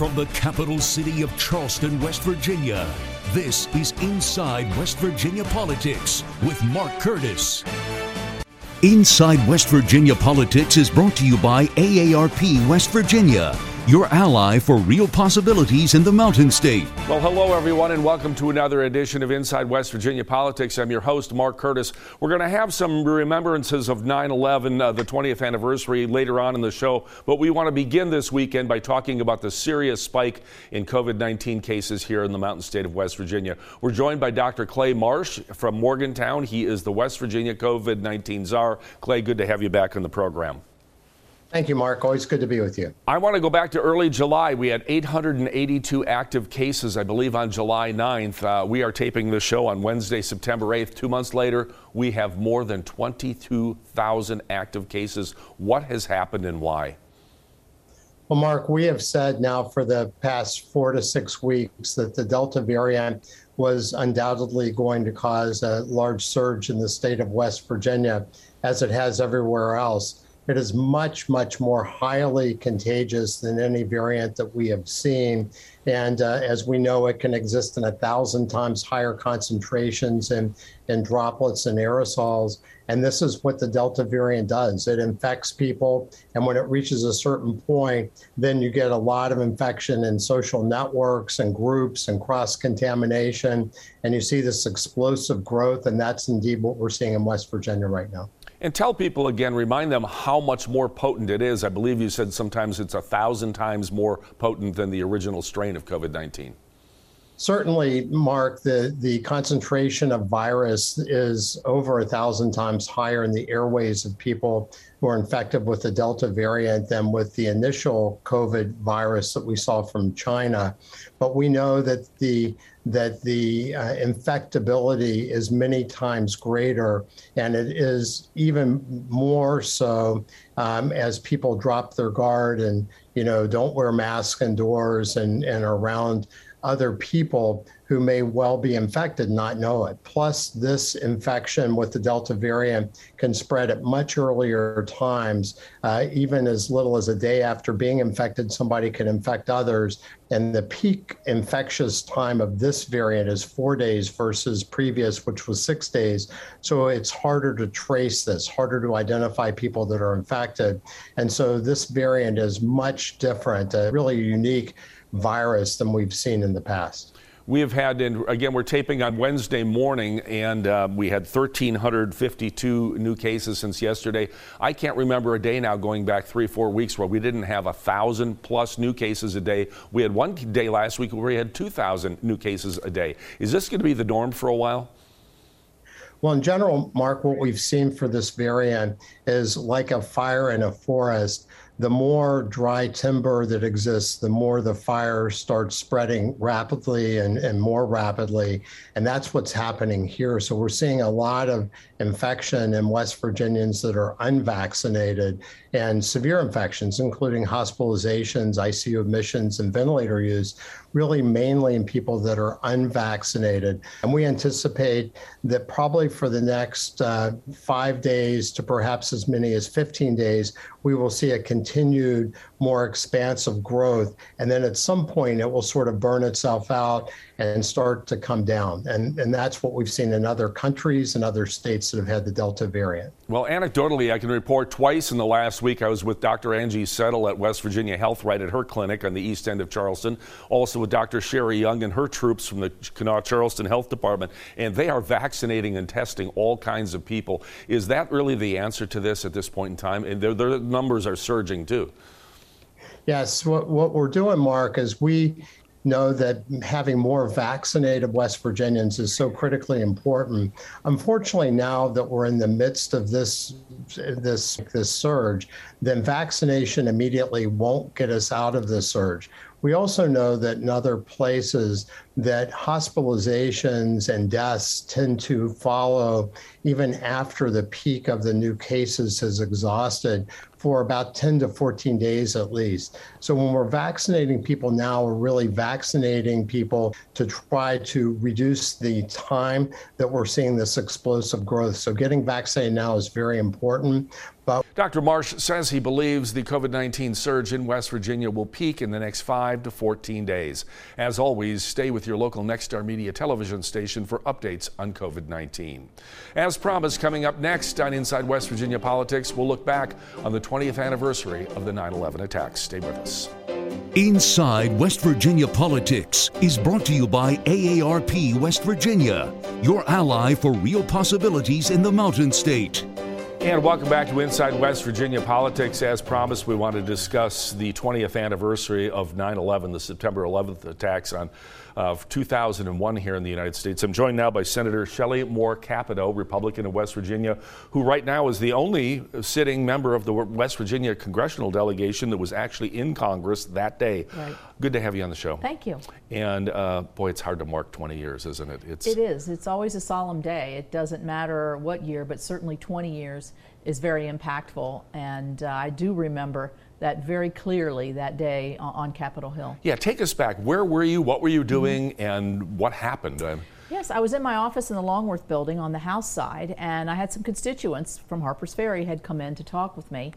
From the capital city of Charleston, West Virginia, this is Inside West Virginia Politics with Mark Curtis. Inside West Virginia Politics is brought to you by AARP West Virginia your ally for real possibilities in the Mountain State. Well, hello, everyone, and welcome to another edition of Inside West Virginia Politics. I'm your host, Mark Curtis. We're going to have some remembrances of 9 11, uh, the 20th anniversary, later on in the show, but we want to begin this weekend by talking about the serious spike in COVID 19 cases here in the Mountain State of West Virginia. We're joined by Dr. Clay Marsh from Morgantown. He is the West Virginia COVID 19 czar. Clay, good to have you back on the program. Thank you, Mark. Always good to be with you. I want to go back to early July. We had 882 active cases, I believe, on July 9th. Uh, we are taping the show on Wednesday, September 8th. Two months later, we have more than 22,000 active cases. What has happened and why? Well, Mark, we have said now for the past four to six weeks that the Delta variant was undoubtedly going to cause a large surge in the state of West Virginia, as it has everywhere else. It is much, much more highly contagious than any variant that we have seen. And uh, as we know, it can exist in a thousand times higher concentrations in, in droplets and aerosols. And this is what the Delta variant does it infects people. And when it reaches a certain point, then you get a lot of infection in social networks and groups and cross contamination. And you see this explosive growth. And that's indeed what we're seeing in West Virginia right now. And tell people again, remind them how much more potent it is. I believe you said sometimes it's a thousand times more potent than the original strain of COVID 19. Certainly, Mark, the, the concentration of virus is over a thousand times higher in the airways of people who are infected with the Delta variant than with the initial COVID virus that we saw from China. But we know that the that the uh, infectability is many times greater, and it is even more so um, as people drop their guard and you know don't wear masks indoors and and around other people who may well be infected not know it. Plus, this infection with the Delta variant can spread at much earlier times, uh, even as little as a day after being infected, somebody can infect others. And the peak infectious time of this variant is four days versus previous, which was six days. So it's harder to trace this, harder to identify people that are infected. And so this variant is much different, a really unique virus than we've seen in the past. We have had, and again, we're taping on Wednesday morning, and uh, we had 1,352 new cases since yesterday. I can't remember a day now going back three, four weeks where we didn't have a thousand plus new cases a day. We had one day last week where we had 2,000 new cases a day. Is this going to be the norm for a while? Well, in general, Mark, what we've seen for this variant is like a fire in a forest the more dry timber that exists, the more the fire starts spreading rapidly and, and more rapidly. And that's what's happening here. So we're seeing a lot of infection in West Virginians that are unvaccinated and severe infections, including hospitalizations, ICU admissions, and ventilator use, really mainly in people that are unvaccinated. And we anticipate that probably for the next uh, five days to perhaps as many as 15 days, we will see a continued, more expansive growth. And then at some point, it will sort of burn itself out and start to come down. And, and that's what we've seen in other countries and other states that have had the Delta variant. Well, anecdotally, I can report twice in the last week I was with Dr. Angie Settle at West Virginia Health right at her clinic on the east end of Charleston, also with Dr. Sherri Young and her troops from the Kanawha Charleston Health Department, and they are vaccinating and testing all kinds of people. Is that really the answer to this at this point in time? And their, their numbers are surging too. Yes, what, what we're doing, Mark, is we know that having more vaccinated West Virginians is so critically important. Unfortunately, now that we're in the midst of this this this surge, then vaccination immediately won't get us out of this surge. We also know that in other places that hospitalizations and deaths tend to follow even after the peak of the new cases has exhausted for about 10 to 14 days at least. So when we're vaccinating people now, we're really vaccinating people to try to reduce the time that we're seeing this explosive growth. So getting vaccinated now is very important. But Dr. Marsh says he believes the COVID 19 surge in West Virginia will peak in the next 5 to 14 days. As always, stay with your local Nexstar Media television station for updates on COVID 19. As promised, coming up next on Inside West Virginia Politics, we'll look back on the 20th anniversary of the 9 11 attacks. Stay with us. Inside West Virginia Politics is brought to you by AARP West Virginia, your ally for real possibilities in the Mountain State. And welcome back to Inside West Virginia Politics. As promised, we want to discuss the 20th anniversary of 9 11, the September 11th attacks on of 2001 here in the United States. I'm joined now by Senator Shelley Moore Capito, Republican of West Virginia, who right now is the only sitting member of the West Virginia congressional delegation that was actually in Congress that day. Right. Good to have you on the show. Thank you. And uh, boy, it's hard to mark 20 years, isn't it? It's, it is. It's always a solemn day. It doesn't matter what year, but certainly 20 years is very impactful. And uh, I do remember that very clearly that day on Capitol Hill. Yeah, take us back. Where were you? What were you doing? Mm-hmm. And what happened? Yes, I was in my office in the Longworth building on the House side, and I had some constituents from Harpers Ferry had come in to talk with me.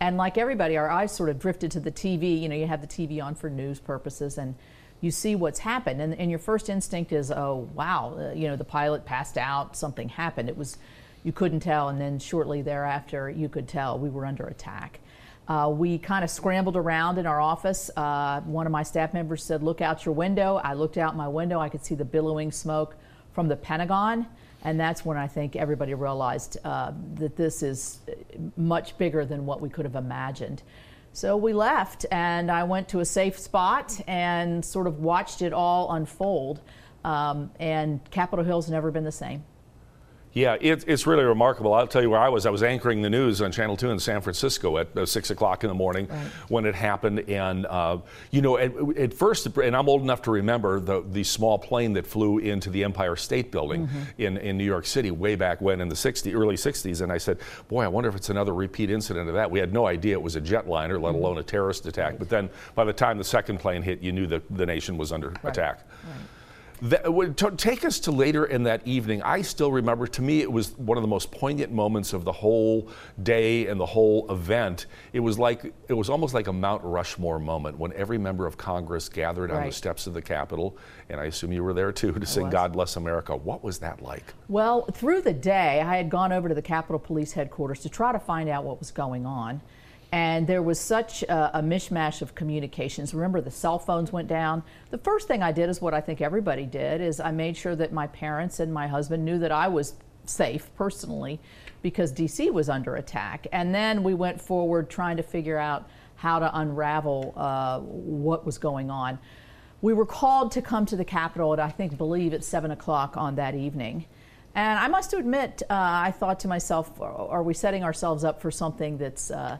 And like everybody, our eyes sort of drifted to the TV. You know, you have the TV on for news purposes, and you see what's happened. And, and your first instinct is, oh, wow, uh, you know, the pilot passed out, something happened. It was, you couldn't tell. And then shortly thereafter, you could tell we were under attack. Uh, we kind of scrambled around in our office. Uh, one of my staff members said, Look out your window. I looked out my window. I could see the billowing smoke from the Pentagon. And that's when I think everybody realized uh, that this is much bigger than what we could have imagined. So we left, and I went to a safe spot and sort of watched it all unfold. Um, and Capitol Hill's never been the same. Yeah, it, it's really remarkable. I'll tell you where I was. I was anchoring the news on Channel 2 in San Francisco at uh, 6 o'clock in the morning right. when it happened. And, uh, you know, at, at, first, and I'm old enough to remember the, the small plane that flew into the Empire State Building mm-hmm. in, in New York City way back when in the 60, early 60s. And I said, boy, I wonder if it's another repeat incident of that. We had no idea it was a jetliner, let mm-hmm. alone a terrorist attack. Right. But then by the time the second plane hit, you knew that the nation was under right. attack. That, to, take us to later in that evening. I still remember, to me, it was one of the most poignant moments of the whole day and the whole event. It was like, it was almost like a Mount Rushmore moment when every member of Congress gathered right. on the steps of the Capitol, and I assume you were there too, to I sing was. God Bless America. What was that like? Well, through the day, I had gone over to the Capitol Police headquarters to try to find out what was going on. And there was such a, a, mishmash of communications. Remember, the cell phones went down. The first thing I did is what I think everybody did: is I made sure that my parents and my husband knew that I was safe personally, because D.C. was under attack. And then we went forward trying to figure out how to unravel uh, what was going on. We were called to come to the Capitol at I think believe at seven o'clock on that evening. And I must admit, uh, I thought to myself, are we setting ourselves up for something that's uh,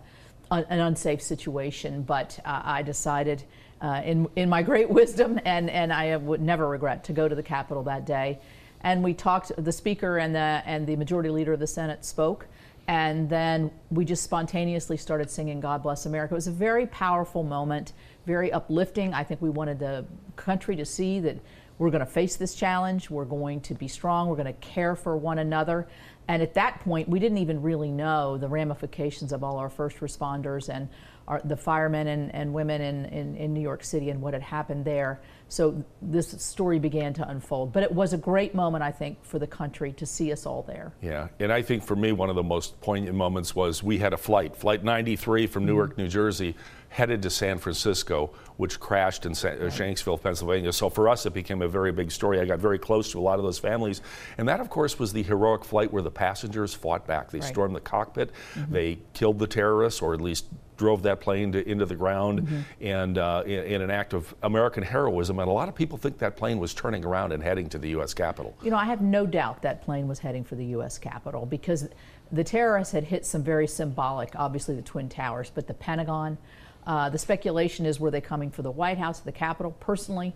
an unsafe situation, but uh, I decided uh, in, in my great wisdom, and, and I would never regret, to go to the Capitol that day. And we talked, the Speaker and the, and the Majority Leader of the Senate spoke, and then we just spontaneously started singing God Bless America. It was a very powerful moment, very uplifting. I think we wanted the country to see that we're going to face this challenge, we're going to be strong, we're going to care for one another. And at that point, we didn't even really know the ramifications of all our first responders and our, the firemen and, and women in, in, in, New York City and what had happened there. So this story began to unfold. But it was a great moment, I think, for the country to see us all there. Yeah, and I think for me, one of the most poignant moments was we had a flight, Flight 93 from Newark, mm-hmm. New Jersey, headed to San Francisco, which crashed in San- uh, Shanksville, Pennsylvania. So for us, it became a very big story. I got very close to a lot of those families. And that, of course, was the heroic flight where the passengers fought back. They right. stormed the cockpit, mm-hmm. they killed the terrorists, or at least drove that plane to, into the ground mm-hmm. and uh, in, in, an act of American heroism. And a lot of people think that plane was turning around and heading to the U.S. Capitol. You know, I have no doubt that plane was heading for the U.S. Capitol because the terrorists had hit some very symbolic, obviously the Twin Towers, but the Pentagon. Uh, the speculation is were they coming for the White House, the Capitol? Personally,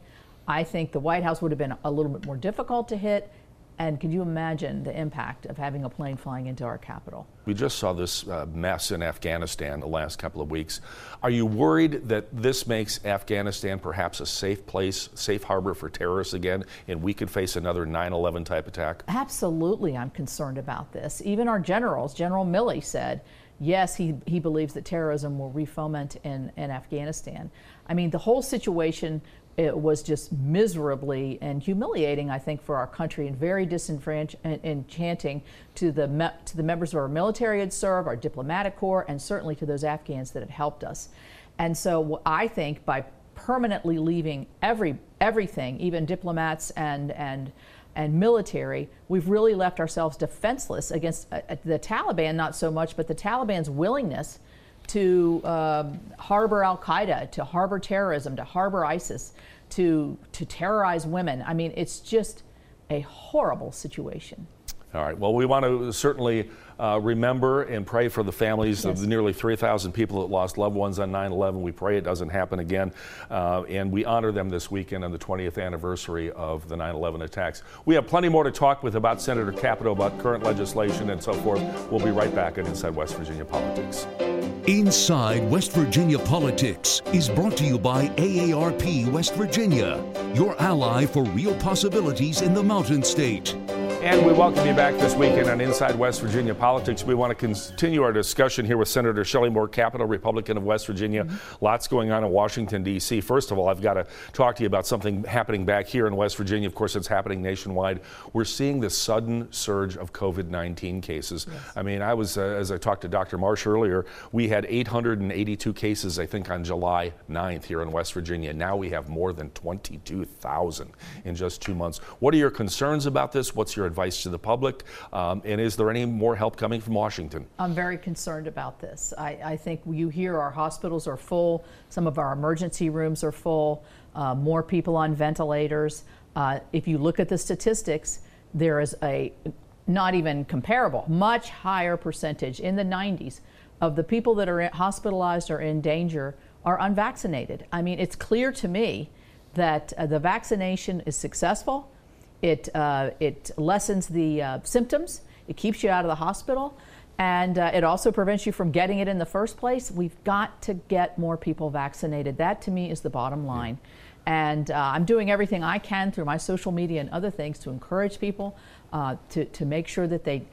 I think the White House would have been a little bit more difficult to hit And can you imagine the impact of having a plane flying into our capital? We just saw this uh, mess in Afghanistan the last couple of weeks. Are you worried that this makes Afghanistan perhaps a safe place, safe harbor for terrorists again, and we could face another 9 11 type attack? Absolutely, I'm concerned about this. Even our generals, General Milley said, yes, he, he believes that terrorism will refoment in, in Afghanistan. I mean, the whole situation it was just miserably and humiliating, I think, for our country and very disenchanting to the, to the members of our military had served, our diplomatic corps, and certainly to those Afghans that had helped us. And so I think by permanently leaving every, everything, even diplomats and, and, and military, we've really left ourselves defenseless against uh, the Taliban, not so much, but the Taliban's willingness to uh, harbor Al Qaeda, to harbor terrorism, to harbor ISIS, to, to terrorize women. I mean, it's just a horrible situation. All right. Well, we want to certainly uh, remember and pray for the families yes. of the nearly 3,000 people that lost loved ones on 9 11. We pray it doesn't happen again. Uh, and we honor them this weekend on the 20th anniversary of the 9 11 attacks. We have plenty more to talk with about Senator Capito, about current legislation, and so forth. We'll be right back at Inside West Virginia Politics. Inside West Virginia Politics is brought to you by AARP West Virginia, your ally for real possibilities in the Mountain State. And we welcome you back this weekend on Inside West Virginia Politics. We want to continue our discussion here with Senator Shelley Moore Capito, Republican of West Virginia. Mm-hmm. Lots going on in Washington, D.C. First of all, I've got to talk to you about something happening back here in West Virginia. Of course, it's happening nationwide. We're seeing this sudden surge of COVID 19 cases. Yes. I mean, I was, uh, as I talked to Dr. Marsh earlier, we had 882 cases, I think, on July 9th here in West Virginia. Now we have more than 22,000 in just two months. What are your concerns about this? What's your advice to the public? Um, and is there any more help coming from Washington? I'm very concerned about this. I, I think you hear our hospitals are full, some of our emergency rooms are full, uh, more people on ventilators. Uh, if you look at the statistics, there is a not even comparable, much higher percentage in the 90s of the people that are hospitalized or in danger are unvaccinated. I mean, it's clear to me that uh, the vaccination is successful. It, uh, it lessens the uh, symptoms, it keeps you out of the hospital, and uh, it also prevents you from getting it in the first place. We've got to get more people vaccinated. That to me is the bottom line. And uh, I'm doing everything I can through my social media and other things to encourage people uh, to, to make sure that they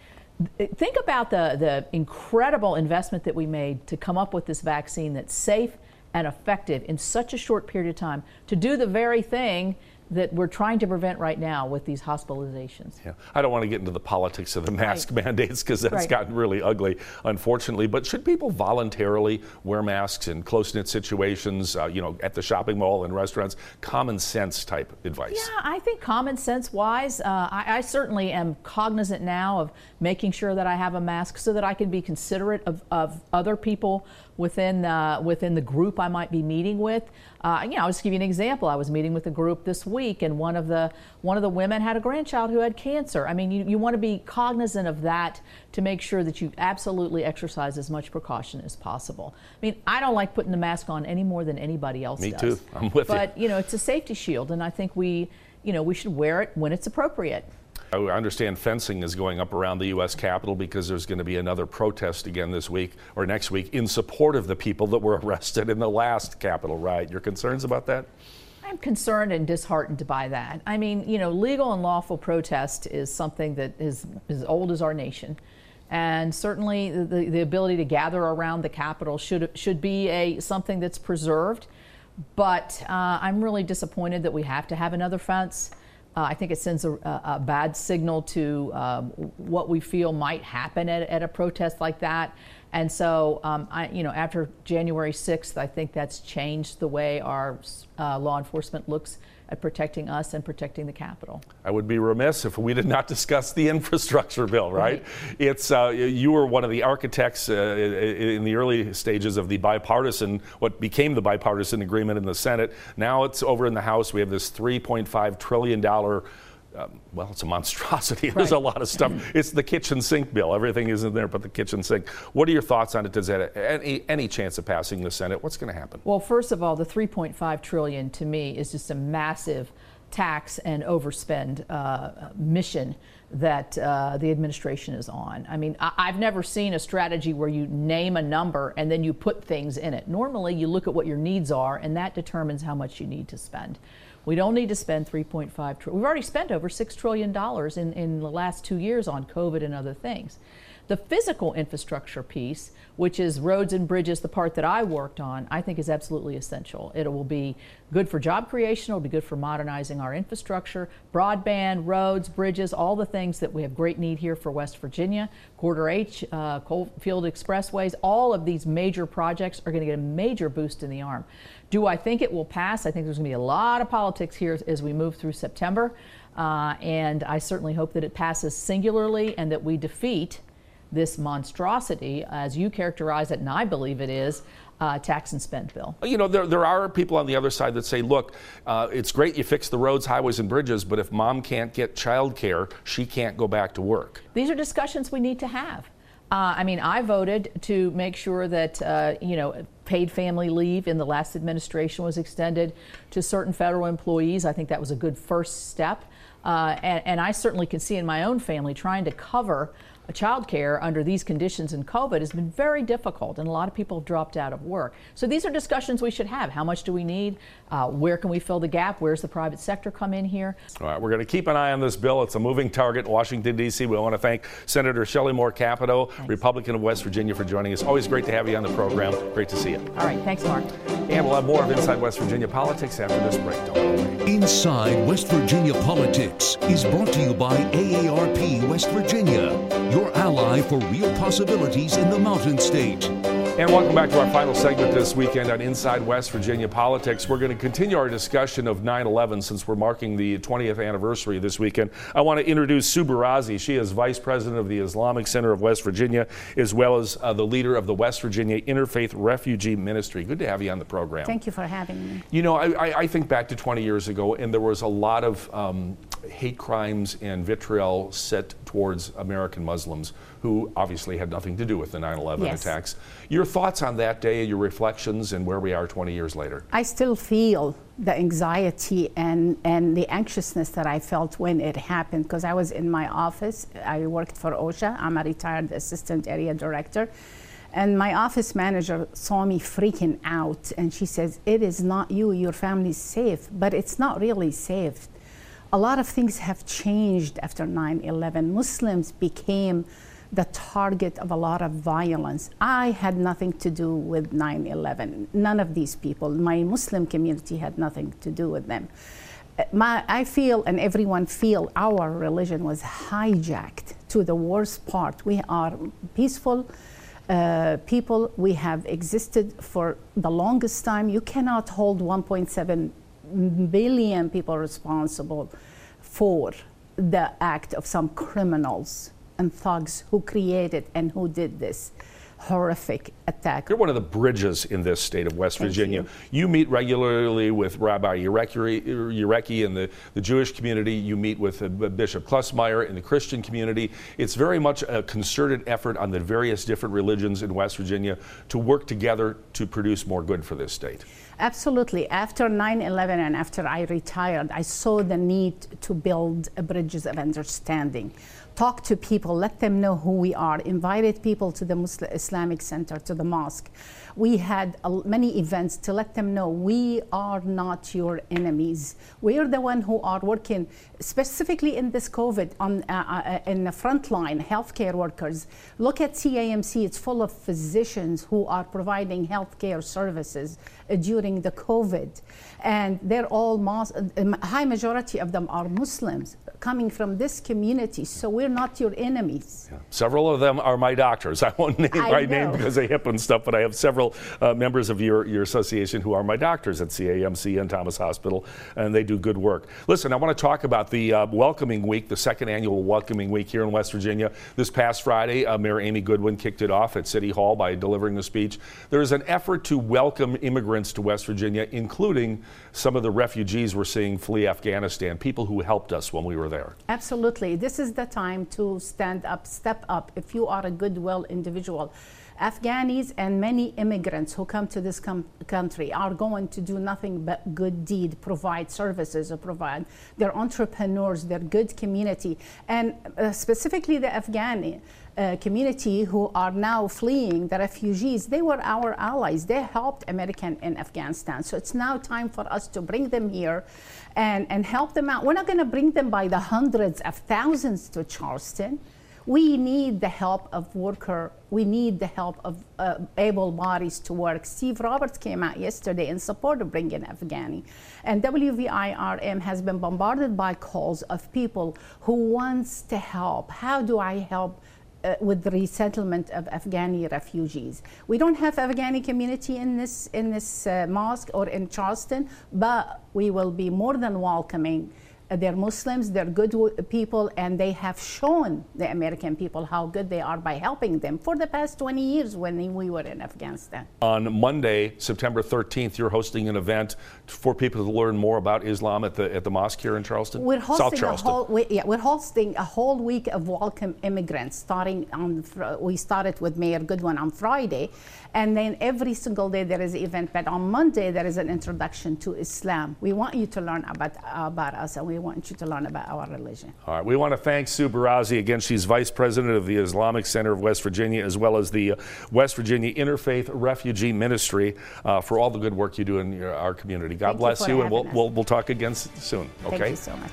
think about the, the incredible investment that we made to come up with this vaccine that's safe and effective in such a short period of time to do the very thing that we're trying to prevent right now with these hospitalizations. Yeah, I don't want to get into the politics of the mask right. mandates because that's right. gotten really ugly, unfortunately. But should people voluntarily wear masks in close-knit situations, uh, you know, at the shopping mall and restaurants? Common sense type advice. Yeah, I think common sense wise, uh, I, I, certainly am cognizant now of making sure that I have a mask so that I can be considerate of, of other people within uh, within the group I might be meeting with. Uh, you know, I'll just give you an example. I was meeting with a group this week, and one of the one of the women had a grandchild who had cancer. I mean, you, you want to be cognizant of that to make sure that you absolutely exercise as much precaution as possible. I mean, I don't like putting the mask on any more than anybody else Me does. too. I'm with but, you. But you know, it's a safety shield, and I think we, you know, we should wear it when it's appropriate. I understand fencing is going up around the U.S. Capitol because there's going to be another protest again this week or next week in support of the people that were arrested in the last Capitol riot. Your concerns about that? I'm concerned and disheartened by that. I mean, you know, legal and lawful protest is something that is as old as our nation. And certainly the, the ability to gather around the Capitol should, should be a, something that's preserved. But uh, I'm really disappointed that we have to have another fence. Uh, I think it sends a, a bad signal to um, what we feel might happen at, at, a protest like that. And so, um, I, you know, after January 6th, I think that's changed the way our uh, law enforcement looks at protecting us and protecting the capital. I would be remiss if we did not discuss the infrastructure bill, right? right. It's uh, you were one of the architects uh, in the early stages of the bipartisan, what became the bipartisan agreement in the Senate. Now it's over in the House. We have this 3.5 trillion dollar um, well, it's a monstrosity. There's right. a lot of stuff. It's the kitchen sink bill. Everything is in there but the kitchen sink. What are your thoughts on it? Does that any, any chance of passing the Senate? What's going to happen? Well, first of all, the 3.5 trillion to me is just a massive tax and overspend uh, mission that uh, the administration is on. I mean, I- have never seen a strategy where you name a number and then you put things in it. Normally, you look at what your needs are, and that determines how much you need to spend. We don't need to spend 3.5 trillion. We've already spent over $6 trillion in, in the last two years on COVID and other things. The physical infrastructure piece, which is roads and bridges, the part that I worked on, I think is absolutely essential. It will be good for job creation, it'll be good for modernizing our infrastructure, broadband, roads, bridges, all the things that we have great need here for West Virginia, Corridor H, uh, Coalfield Expressways, all of these major projects are going to get a major boost in the arm. Do I think it will pass? I think there's going to be a lot of politics here as we move through September. Uh, and I certainly hope that it passes singularly and that we defeat this monstrosity, as you characterize it, and I believe it is, uh, tax and spend bill. You know, there, there are people on the other side that say, look, uh, it's great you fix the roads, highways, and bridges, but if mom can't get child care, she can't go back to work. These are discussions we need to have. Uh, I mean, I voted to make sure that, uh, you know, paid family leave in the last administration was extended to certain federal employees. I think that was a good first step. Uh, and, and, I certainly can see in my own family trying to cover child care under these conditions in COVID has been very difficult, and a lot of people have dropped out of work. So these are discussions we should have. How much do we need? Uh, where can we fill the gap? Where's the private sector come in here? All right, we're going to keep an eye on this bill. It's a moving target in Washington, D.C. We want to thank Senator Shelley Moore Capito, Thanks. Republican of West Virginia, for joining us. Always great to have you on the program. Great to see you. All right, thanks, Mark. And we'll have more of Inside West Virginia Politics after this break. Inside West Virginia Politics is brought to you by AARP West Virginia, your ally for real possibilities in the Mountain State. And welcome back to our final segment this weekend on Inside West Virginia Politics. We're going to continue our discussion of 9 11 since we're marking the 20th anniversary this weekend. I want to introduce Sue Barazi. She is Vice President of the Islamic Center of West Virginia, as well as uh, the leader of the West Virginia Interfaith Refugee Ministry. Good to have you on the program. Thank you for having me. You know, I, I think back to 20 years ago, and there was a lot of um, hate crimes and vitriol set towards American Muslims who obviously had nothing to do with the 9 11 yes. attacks. Your thoughts on that day, your reflections, and where we are 20 years later? I still feel the anxiety and, and the anxiousness that I felt when it happened because I was in my office. I worked for OSHA, I'm a retired assistant area director. And my office manager saw me freaking out, and she says, It is not you, your family's safe, but it's not really safe. A lot of things have changed after 9 11. Muslims became the target of a lot of violence. I had nothing to do with 9 11. None of these people. My Muslim community had nothing to do with them. My, I feel, and everyone feel, our religion was hijacked to the worst part. We are peaceful uh, people. We have existed for the longest time. You cannot hold 1.7 billion people responsible for the act of some criminals and thugs who created and who did this horrific attack. You're one of the bridges in this state of West Thank Virginia. You. you. meet regularly with Rabbi Urecki in the, the Jewish community. You meet with uh, Bishop Klusmeyer in the Christian community. It's very much a concerted effort on the various different religions in West Virginia to work together to produce more good for this state. Absolutely. After 9 11 and after I retired, I saw the need to build bridges of understanding talk to people, let them know who we are, invited people to the Muslim Islamic Center, to the mosque. We had many events to let them know we are not your enemies. We are the one who are working specifically in this COVID on uh, uh, in the front line, healthcare workers. Look at CAMC; it's full of physicians who are providing healthcare services uh, during the COVID, and they're all mos- uh, high majority of them are Muslims coming from this community. So we're not your enemies. Yeah. Several of them are my doctors. I won't name I my know. name because of HIPAA and stuff, but I have several uh, members of your, your association who are my doctors at CAMC and Thomas Hospital, and they do good work. Listen, I want to talk about the uh, Welcoming Week, the second annual Welcoming Week here in West Virginia. This past Friday, uh, Mayor Amy Goodwin kicked it off at City Hall by delivering the speech. There is an effort to welcome immigrants to West Virginia, including some of the refugees we're seeing flee Afghanistan, people who helped us when we were there. Absolutely. This is the time to stand up, step up. If you are a goodwill individual, Afghanis and many immigrants who come to this country are going to do nothing but good deed, provide services, or provide. They're entrepreneurs, they're good community. And uh, specifically the Afghani uh, community who are now fleeing, the refugees, they were our allies. They helped American in Afghanistan. So it's now time for us to bring them here and, and help them out. We're not going to bring them by the hundreds of thousands to Charleston we need the help of worker we need the help of uh, able bodies to work steve roberts came out yesterday in support of bringing afghani and wvirm has been bombarded by calls of people who wants to help how do i help uh, with the resettlement of Afghani refugees. We don't have Afghani community in this in this uh, mosque or in Charleston, but we will be more than welcoming Uh, they're Muslims, they're good people, and they have shown the American people how good they are by helping them for the past 20 years when we were in Afghanistan. On Monday, September 13th, you're hosting an event for people to learn more about Islam at the at the mosque here in Charleston. We're hosting South Charleston. A whole, we, yeah, we're hosting a whole week of welcome immigrants. Starting on, we started with Mayor Goodwin on Friday, and then every single day there is an event. But on Monday there is an introduction to Islam. We want you to learn about about us, and we want you to learn about our religion. All right. We want to thank Sue Barazi. Again, she's vice president of the Islamic Center of West Virginia, as well as the uh, West Virginia Interfaith Refugee Ministry, uh, for all the good work you do in your, our community. God thank bless you, you and we'll, we'll, we'll talk again soon. Okay. Thank you so much.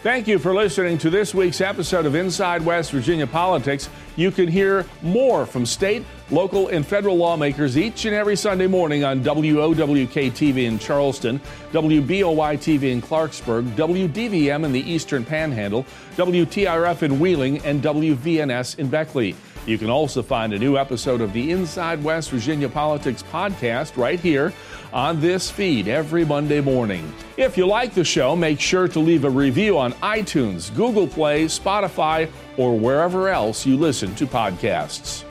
Thank you for listening to this week's episode of Inside West Virginia Politics. You can hear more from state, local, and federal lawmakers each and every Sunday morning on WOWK TV in Charleston, WBOY TV in Clarksburg, WDVM in the Eastern Panhandle, WTRF in Wheeling, and WVNS in Beckley. You can also find a new episode of the Inside West Virginia Politics podcast right here on this feed every Monday morning. If you like the show, make sure to leave a review on iTunes, Google Play, Spotify, or wherever else you listen to podcasts.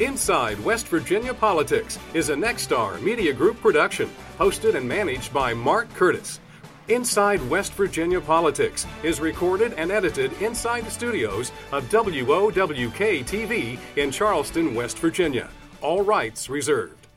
Inside West Virginia Politics is a Nexstar Media Group production, hosted and managed by Mark Curtis. Inside West Virginia Politics is recorded and edited inside the studios of WOWK TV in Charleston, West Virginia. All rights reserved.